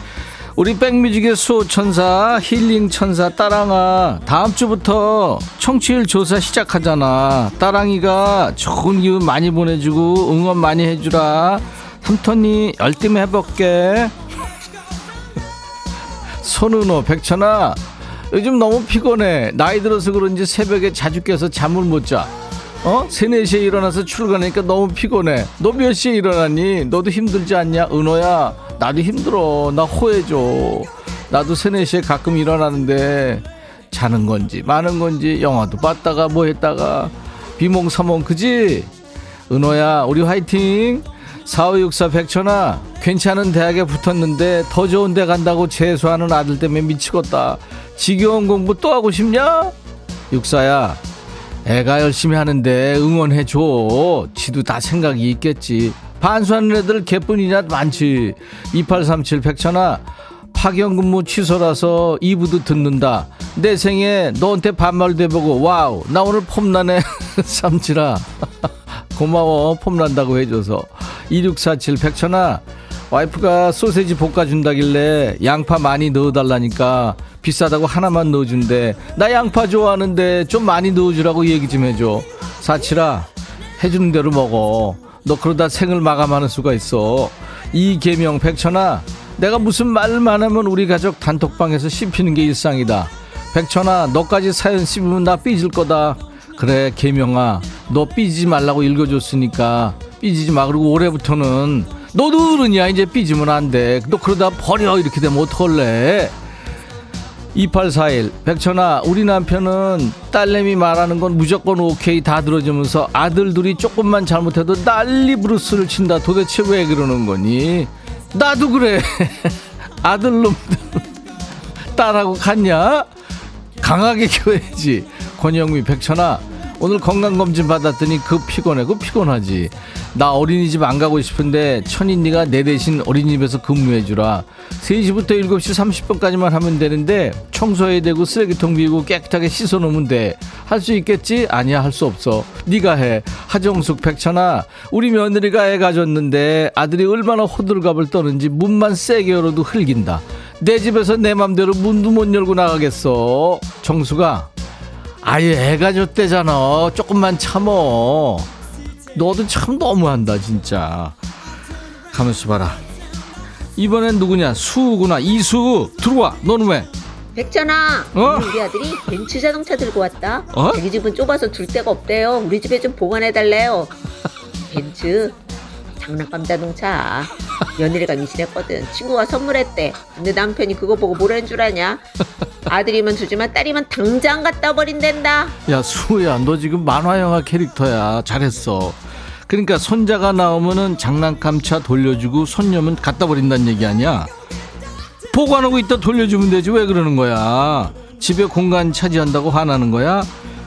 우리 백뮤직의 수호천사 힐링천사 따랑아. 다음 주부터 청취율 조사 시작하잖아. 따랑이가 좋은 기운 많이 보내주고 응원 많이 해주라. 삼톤이 열심히 해볼게. *laughs* 손은호 백천아 요즘 너무 피곤해 나이 들어서 그런지 새벽에 자주 깨서 잠을 못 자 어? 3, 4시에 일어나서 출근하니까 너무 피곤해 너 몇 시에 일어나니? 너도 힘들지 않냐? 은호야 나도 힘들어 나 호해줘 나도 3, 4시에 가끔 일어나는데 자는 건지 마는 건지 영화도 봤다가 뭐 했다가 비몽사몽 그지? 은호야 우리 화이팅 4564 백천아 괜찮은 대학에 붙었는데 더 좋은 데 간다고 재수하는 아들 때문에 미치겠다. 지겨운 공부 또 하고 싶냐? 육사야 애가 열심히 하는데 응원해줘. 지도 다 생각이 있겠지. 반수하는 애들 걔뿐이냐 많지. 2837 백천아 파견 근무 취소라서 2부도 듣는다. 내 생에 너한테 반말 돼보고 와우 나 오늘 폼나네. *laughs* 삼칠아 고마워. 폼난다고 해줘서. 2647 백천아 와이프가 소세지 볶아준다길래 양파 많이 넣어달라니까 비싸다고 하나만 넣어준대. 나 양파 좋아하는데 좀 많이 넣어주라고 얘기 좀 해줘. 사칠아 해주는 대로 먹어. 너 그러다 생을 마감하는 수가 있어. 이계명 백천아 내가 무슨 말만 하면 우리 가족 단톡방에서 씹히는 게 일상이다. 백천아 너까지 사연 씹으면 나 삐질 거다 그래 계명아. 너 삐지지 말라고 읽어줬으니까 삐지지 마. 그리고 올해부터는 너도 어른이야. 이제 삐지면 안돼너 그러다 버려. 이렇게 되면 어떡할래? 2841 백천아 우리 남편은 딸내미 말하는 건 무조건 오케이 다 들어주면서 아들 둘이 조금만 잘못해도 난리 브루스를 친다. 도대체 왜 그러는 거니? 나도 그래. *laughs* 아들놈들. 딸하고 같냐? 강하게 키워야지 권영미 백천아 오늘 건강검진 받았더니 그 피곤해 그 피곤하지. 나 어린이집 안 가고 싶은데 천인 니가 내 대신 어린이집에서 근무해주라. 3시부터 7시 30분까지만 하면 되는데 청소해야 되고 쓰레기통 비우고 깨끗하게 씻어놓으면 돼 할 수 있겠지? 아니야 할 수 없어. 네가 해. 하정숙 백천아 우리 며느리가 애 가졌는데 아들이 얼마나 호들갑을 떠는지 문만 세게 열어도 흘긴다. 내 집에서 내 맘대로 문도 못 열고 나가겠어. 정수가 아예 애가 줬대잖아. 조금만 참어. 너도 참 너무한다 진짜. 가면서 봐라. 이번엔 누구냐? 수구나. 이수 들어와 너는 왜? 백천아 어? 우리 아들이 벤츠 자동차 들고 왔다. 어? 자기 집은 좁아서 둘 데가 없대요. 우리 집에 좀 보관해달래요. 벤츠 장난감 자동차. 며느리가 미신했거든. 친구가 선물했대. 근데 남편이 그거 보고 뭐라는 줄 아냐? 아들이면 주지만 딸이면 당장 갖다 버린댄다. 야 수야 너 지금 만화 영화 캐릭터야. 잘했어. 그러니까 손자가 나오면은 장난감 차 돌려주고 손녀면 갖다 버린다는 얘기 아니야? 보관하고 있다 돌려주면 되지 왜 그러는 거야? 집에 공간 차지한다고 화나는 거야?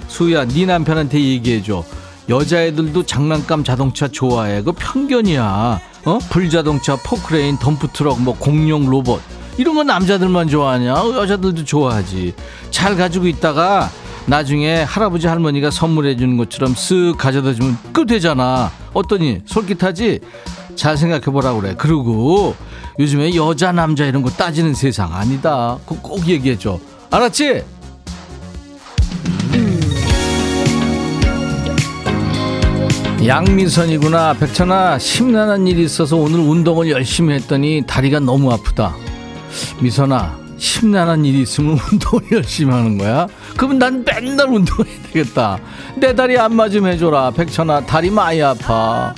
수야 네 남편한테 얘기해줘 여자애들도 장난감 자동차 좋아해. 그 편견이야. 어? 불자동차 포크레인 덤프트럭 뭐 공룡 로봇. 이런 건 남자들만 좋아하냐? 여자들도 좋아하지. 잘 가지고 있다가 나중에 할아버지 할머니가 선물해 주는 것처럼 쓱 가져다 주면 끝 되잖아. 어떠니? 솔깃하지? 잘 생각해 보라 그래. 그리고 요즘에 여자 남자 이런 거 따지는 세상 아니다. 그거 꼭 얘기해 줘. 알았지 양미선이구나. 백천아 심란한 일이 있어서 오늘 운동을 열심히 했더니 다리가 너무 아프다. 미선아 심란한 일이 있으면 *laughs* 운동을 열심히 하는 거야? 그러면 난 맨날 운동해야 되겠다. 내 다리 안마 좀 해줘라. 백천아 다리 많이 아파.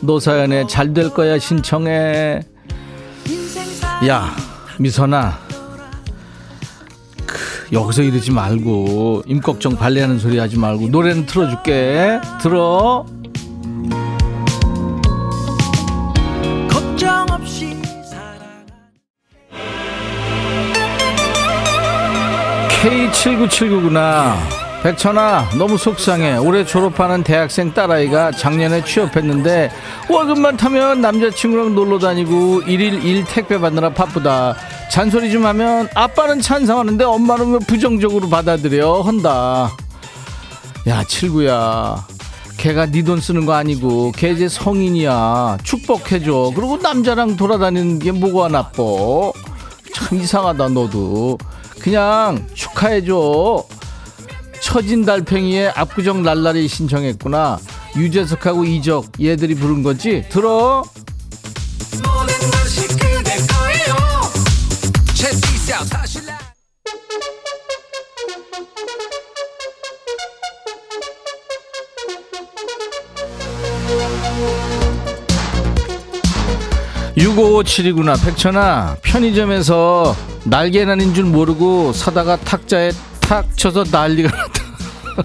너 사연에 잘될 거야 신청해. 야 미선아. 크, 여기서 이러지 말고 임꺽정 발레하는 소리 하지 말고 노래는 틀어줄게. 들어 K7979구나. 백천아, 너무 속상해. 올해 졸업하는 대학생 딸아이가 작년에 취업했는데 월급만 타면 남자친구랑 놀러 다니고 일일 일 택배 받느라 바쁘다. 잔소리 좀 하면 아빠는 찬성하는데 엄마는 왜 부정적으로 받아들여? 한다. 야, 칠구야. 걔가 네 돈 쓰는 거 아니고 걔 이제 성인이야. 축복해줘. 그리고 남자랑 돌아다니는 게 뭐가 나빠? 참 이상하다 너도. 그냥 축하해줘. 처진 달팽이의 압구정 날라리 신청했구나. 유재석하고 이적 얘들이 부른 거지? 들어. 6557이구나. 백천아 편의점에서 날개난인 줄 모르고 사다가 탁자에 탁 쳐서 난리가 났다.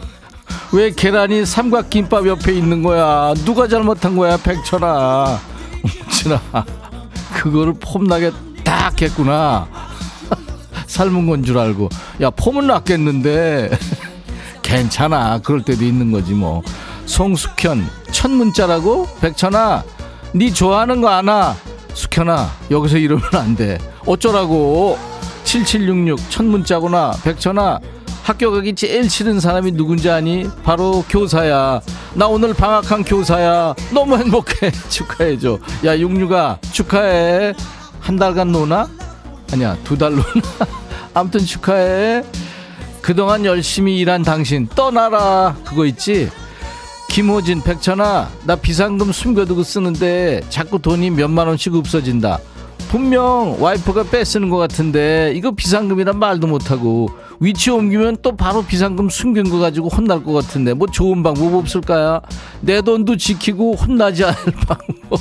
*laughs* 왜 계란이 삼각김밥 옆에 있는 거야? 누가 잘못한 거야 백천아? 웅진아 그거를 폼나게 딱 했구나. *laughs* 삶은 건 줄 알고. 야 폼은 났겠는데. *laughs* 괜찮아. 그럴 때도 있는 거지 뭐. 송숙현 첫 문자라고? 백천아 네 좋아하는 거 아나? 숙현아, 여기서 이러면 안 돼. 어쩌라고? 7766, 첫 문자구나. 백천아, 학교 가기 제일 싫은 사람이 누군지 아니? 바로 교사야. 나 오늘 방학한 교사야. 너무 행복해. *laughs* 축하해줘. 야, 육류가 축하해. 한 달간 노나? 아니야, 두 달 노나? *laughs* 아무튼 축하해. 그동안 열심히 일한 당신 떠나라. 그거 있지? 김호진, 백천아, 나 비상금 숨겨두고 쓰는데 자꾸 돈이 몇만 원씩 없어진다. 분명 와이프가 뺏쓰는 것 같은데 이거 비상금이란 말도 못하고 위치 옮기면 또 바로 비상금 숨긴 거 가지고 혼날 것 같은데 뭐 좋은 방법 없을까요? 내 돈도 지키고 혼나지 않을 *laughs* 방법.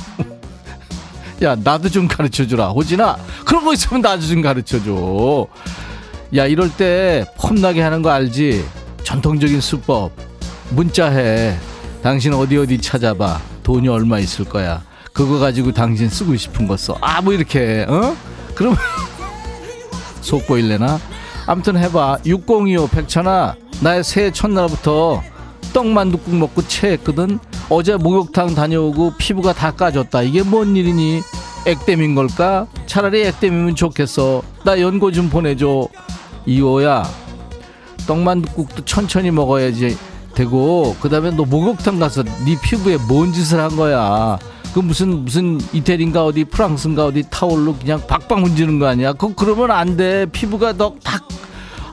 야 나도 좀 가르쳐주라 호진아 그런 거 있으면 나도 좀 가르쳐줘. 야 이럴 때 폼나게 하는 거 알지? 전통적인 수법 문자해. 당신 어디 어디 찾아봐. 돈이 얼마 있을 거야. 그거 가지고 당신 쓰고 싶은 거 써. 아, 뭐 이렇게, 어? 그럼 *laughs* 속 보일래나? 아무튼 해봐. 6025 백천아, 나의 새해 첫날부터 떡만둣국 먹고 체했거든. 어제 목욕탕 다녀오고 피부가 다 까졌다. 이게 뭔 일이니? 액땜인 걸까? 차라리 액땜이면 좋겠어. 나 연고 좀 보내줘. 이호야, 떡만둣국도 천천히 먹어야지 되고 그다음에 너 목욕탕 가서 네 피부에 뭔 짓을 한 거야? 그 무슨 무슨 이태리인가 어디 프랑스인가 어디 타올로 그냥 박박 문지는 거 아니야? 그거 그러면 안 돼. 피부가 너딱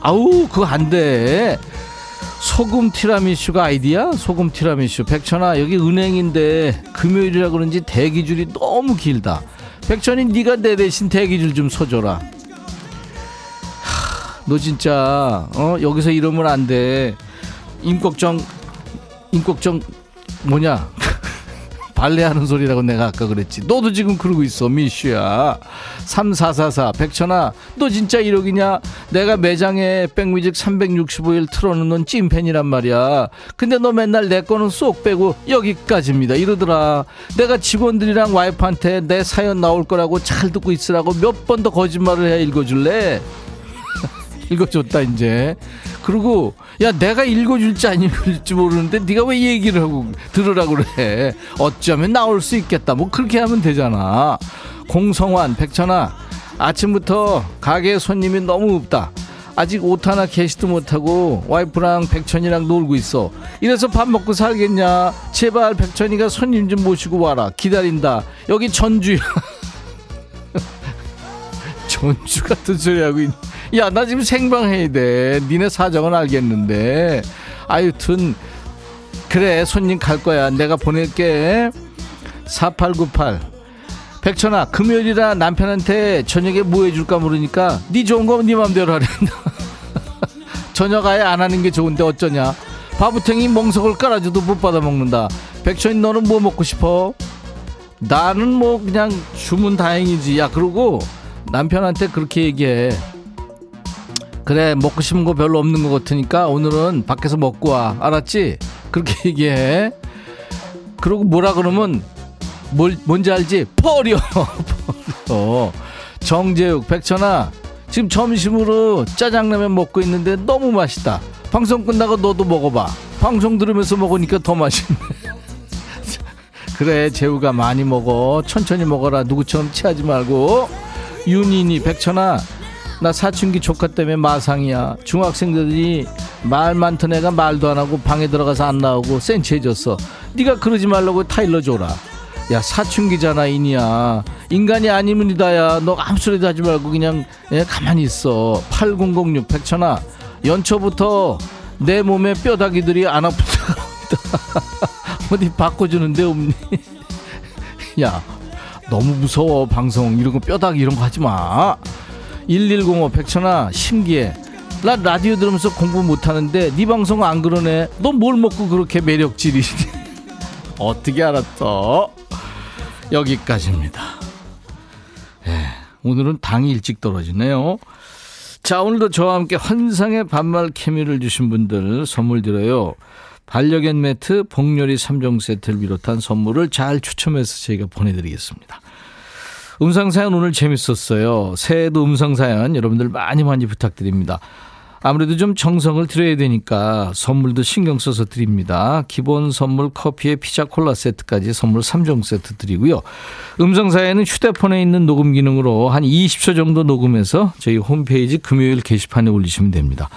아우 그거 안 돼. 소금 티라미슈가 아이디야? 소금 티라미슈. 백천아 여기 은행인데 금요일이라 그런지 대기줄이 너무 길다. 백천이 네가 내 대신 대기줄 좀 서줘라. 너 진짜 어? 여기서 이러면 안 돼. 임꺽정 임꺽정 뭐냐? *laughs* 발레하는 소리라고 내가 아까 그랬지. 너도 지금 그러고 있어, 미슈야. 3444 백천아, 너 진짜 1억이냐? 내가 매장에 백뮤직 365일 틀어놓는 찐팬이란 말이야. 근데 너 맨날 내 거는 쏙 빼고 여기까지입니다. 이러더라. 내가 직원들이랑 와이프한테 내 사연 나올 거라고 잘 듣고 있으라고 몇 번 더 거짓말을 해 읽어줄래? *laughs* 읽어줬다 이제. 그리고 야 내가 읽어줄지 안 읽어줄지 모르는데 네가 왜 얘기를 하고 들으라고 그래? 어쩌면 나올 수 있겠다. 뭐 그렇게 하면 되잖아. 공성환 백천아 아침부터 가게에 손님이 너무 없다. 아직 옷 하나 개시도 못하고 와이프랑 백천이랑 놀고 있어. 이래서 밥 먹고 살겠냐? 제발 백천이가 손님 좀 모시고 와라. 기다린다. 여기 전주야. *laughs* 전주 같은 소리 하고 있 야, 나 지금 생방해야 돼. 니네 사정은 알겠는데. 아유튼, 그래, 손님 갈 거야. 내가 보낼게. 4898. 백천아, 금요일이라 남편한테 저녁에 뭐 해줄까 모르니까 니 좋은 거니 맘대로 하랜다. *laughs* 저녁 아예 안 하는 게 좋은데 어쩌냐. 바보탱이 멍석을 깔아줘도 못 받아 먹는다. 백천이 너는 뭐 먹고 싶어? 나는 뭐 그냥 주문 다행이지. 야, 그러고 남편한테 그렇게 얘기해. 그래 먹고 싶은 거 별로 없는 것 같으니까 오늘은 밖에서 먹고 와. 알았지? 그렇게 *laughs* 얘기해. 그러고 뭐라 그러면 뭘, 뭔지 알지? 버려. *laughs* 버려. 정재욱 백천아. 지금 점심으로 짜장라면 먹고 있는데 너무 맛있다. 방송 끝나고 너도 먹어봐. 방송 들으면서 먹으니까 더 맛있네. *laughs* 그래 재우가 많이 먹어. 천천히 먹어라. 누구처럼 취하지 말고. 윤인이 백천아 나 사춘기 조카 때문에 마상이야. 중학생들이 말 많던 애가 말도 안 하고 방에 들어가서 안 나오고 센치해졌어. 네가 그러지 말라고 타일러 줘라. 야 사춘기잖아 이니야. 인간이 아니면 이다야. 너 아무 소리도 하지 말고 그냥 예, 가만히 있어. 8006 백천아. 연초부터 내 몸에 뼈다귀들이 안 아프다. *laughs* 어디 바꿔주는데 없니? *laughs* 야 너무 무서워 방송. 이런 거 뼈다귀 이런 거 하지 마 1105 백천아 신기해. 나 라디오 들으면서 공부 못하는데 네 방송 안 그러네. 너 뭘 먹고 그렇게 매력질이 *laughs* 어떻게 알았어? 여기까지입니다. 예, 오늘은 당이 일찍 떨어지네요. 자 오늘도 저와 함께 환상의 반말 케미를 주신 분들 선물 드려요. 반려견 매트, 복요리 3종 세트를 비롯한 선물을 잘 추첨해서 저희가 보내드리겠습니다. 음성사연 오늘 재밌었어요. 새해도 음성사연 여러분들 많이 많이 부탁드립니다. 아무래도 좀 정성을 들여야 되니까 선물도 신경 써서 드립니다. 기본 선물 커피에 피자 콜라 세트까지 선물 3종 세트 드리고요. 음성사연은 휴대폰에 있는 녹음 기능으로 한 20초 정도 녹음해서 저희 홈페이지 금요일 게시판에 올리시면 됩니다.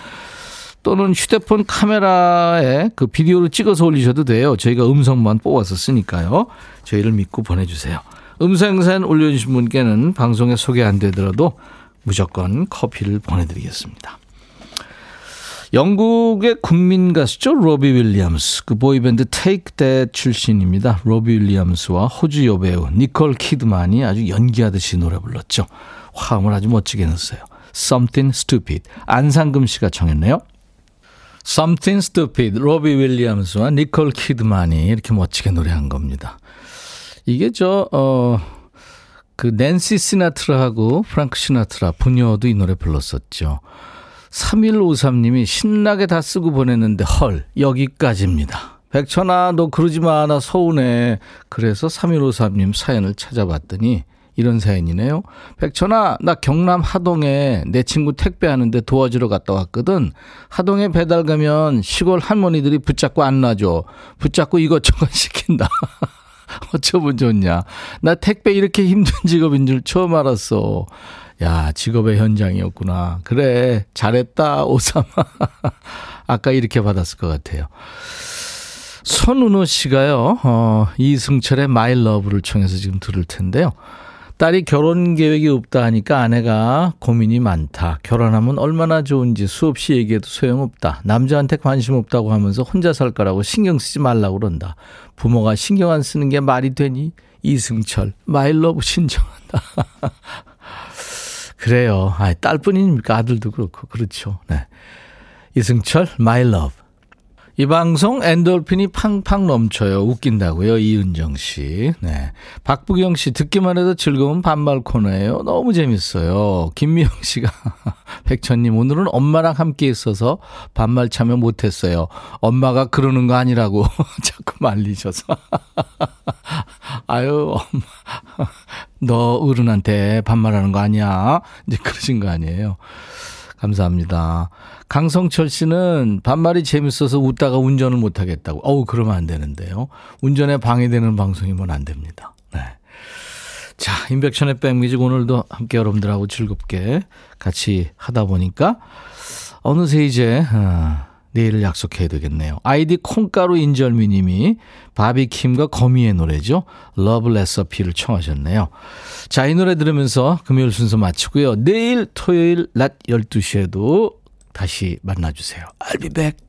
또는 휴대폰 카메라에 그 비디오로 찍어서 올리셔도 돼요. 저희가 음성만 뽑아서 쓰니까요. 저희를 믿고 보내주세요. 음성사연 올려주신 분께는 방송에 소개 안 되더라도 무조건 커피를 보내드리겠습니다. 영국의 국민 가수죠. 로비 윌리엄스. 그 보이밴드 Take That 출신입니다. 로비 윌리엄스와 호주 여배우 니콜 키드만이 아주 연기하듯이 노래 불렀죠. 화음을 아주 멋지게 넣었어요. Something Stupid. 안상금 씨가 청했네요. Something Stupid. 로비 윌리엄스와 니콜 키드만이 이렇게 멋지게 노래한 겁니다. 이게 저, 어, 그 낸시 시나트라하고 프랑크 시나트라 부녀도 이 노래 불렀었죠. 3153님이 신나게 다 쓰고 보냈는데 헐 여기까지입니다. 백천아 너 그러지 마 나 서운해. 그래서 3153님 사연을 찾아봤더니 이런 사연이네요. 백천아 나 경남 하동에 내 친구 택배하는데 도와주러 갔다 왔거든. 하동에 배달 가면 시골 할머니들이 붙잡고 안 놔줘. 붙잡고 이것저것 *laughs* 시킨다. *laughs* 어쩌면 좋냐. 나 택배 이렇게 힘든 *laughs* 직업인 줄 처음 알았어. 야, 직업의 현장이었구나. 그래, 잘했다, 오사마. *laughs* 아까 이렇게 받았을 것 같아요. 손은호 씨가요, 어, 이승철의 My Love를 청해서 지금 들을 텐데요. 딸이 결혼 계획이 없다 하니까 아내가 고민이 많다. 결혼하면 얼마나 좋은지 수없이 얘기해도 소용없다. 남자한테 관심 없다고 하면서 혼자 살 거라고 신경 쓰지 말라고 그런다. 부모가 신경 안 쓰는 게 말이 되니? 이승철, My Love 신청한다. *laughs* 그래요. 아, 딸뿐입니까? 아들도 그렇고. 그렇죠. 네. 이승철, 마일러브. 이 방송 엔돌핀이 팡팡 넘쳐요. 웃긴다고요. 이은정 씨. 네. 박부경 씨 듣기만 해도 즐거운 반말 코너예요. 너무 재밌어요. 김미영 씨가 *laughs* 백천님 오늘은 엄마랑 함께 있어서 반말 참여 못했어요. 엄마가 그러는 거 아니라고 *laughs* 자꾸 말리셔서. *laughs* 아유 엄마 너 어른한테 반말하는 거 아니야? 이제 그러신 거 아니에요. 감사합니다. 강성철 씨는 반말이 재밌어서 웃다가 운전을 못 하겠다고. 어우, 그러면 안 되는데요. 운전에 방해되는 방송이면 안 됩니다. 네. 자, 인백션의 백뮤직 오늘도 함께 여러분들하고 즐겁게 같이 하다 보니까 어느새 이제 어, 내일을 약속해야 되겠네요. 아이디 콩가루 인절미 님이 바비킴과 거미의 노래죠. Love Recipe를 청하셨네요. 자, 이 노래 들으면서 금요일 순서 마치고요. 내일 토요일 낮 12시에도 다시 만나주세요. I'll be back.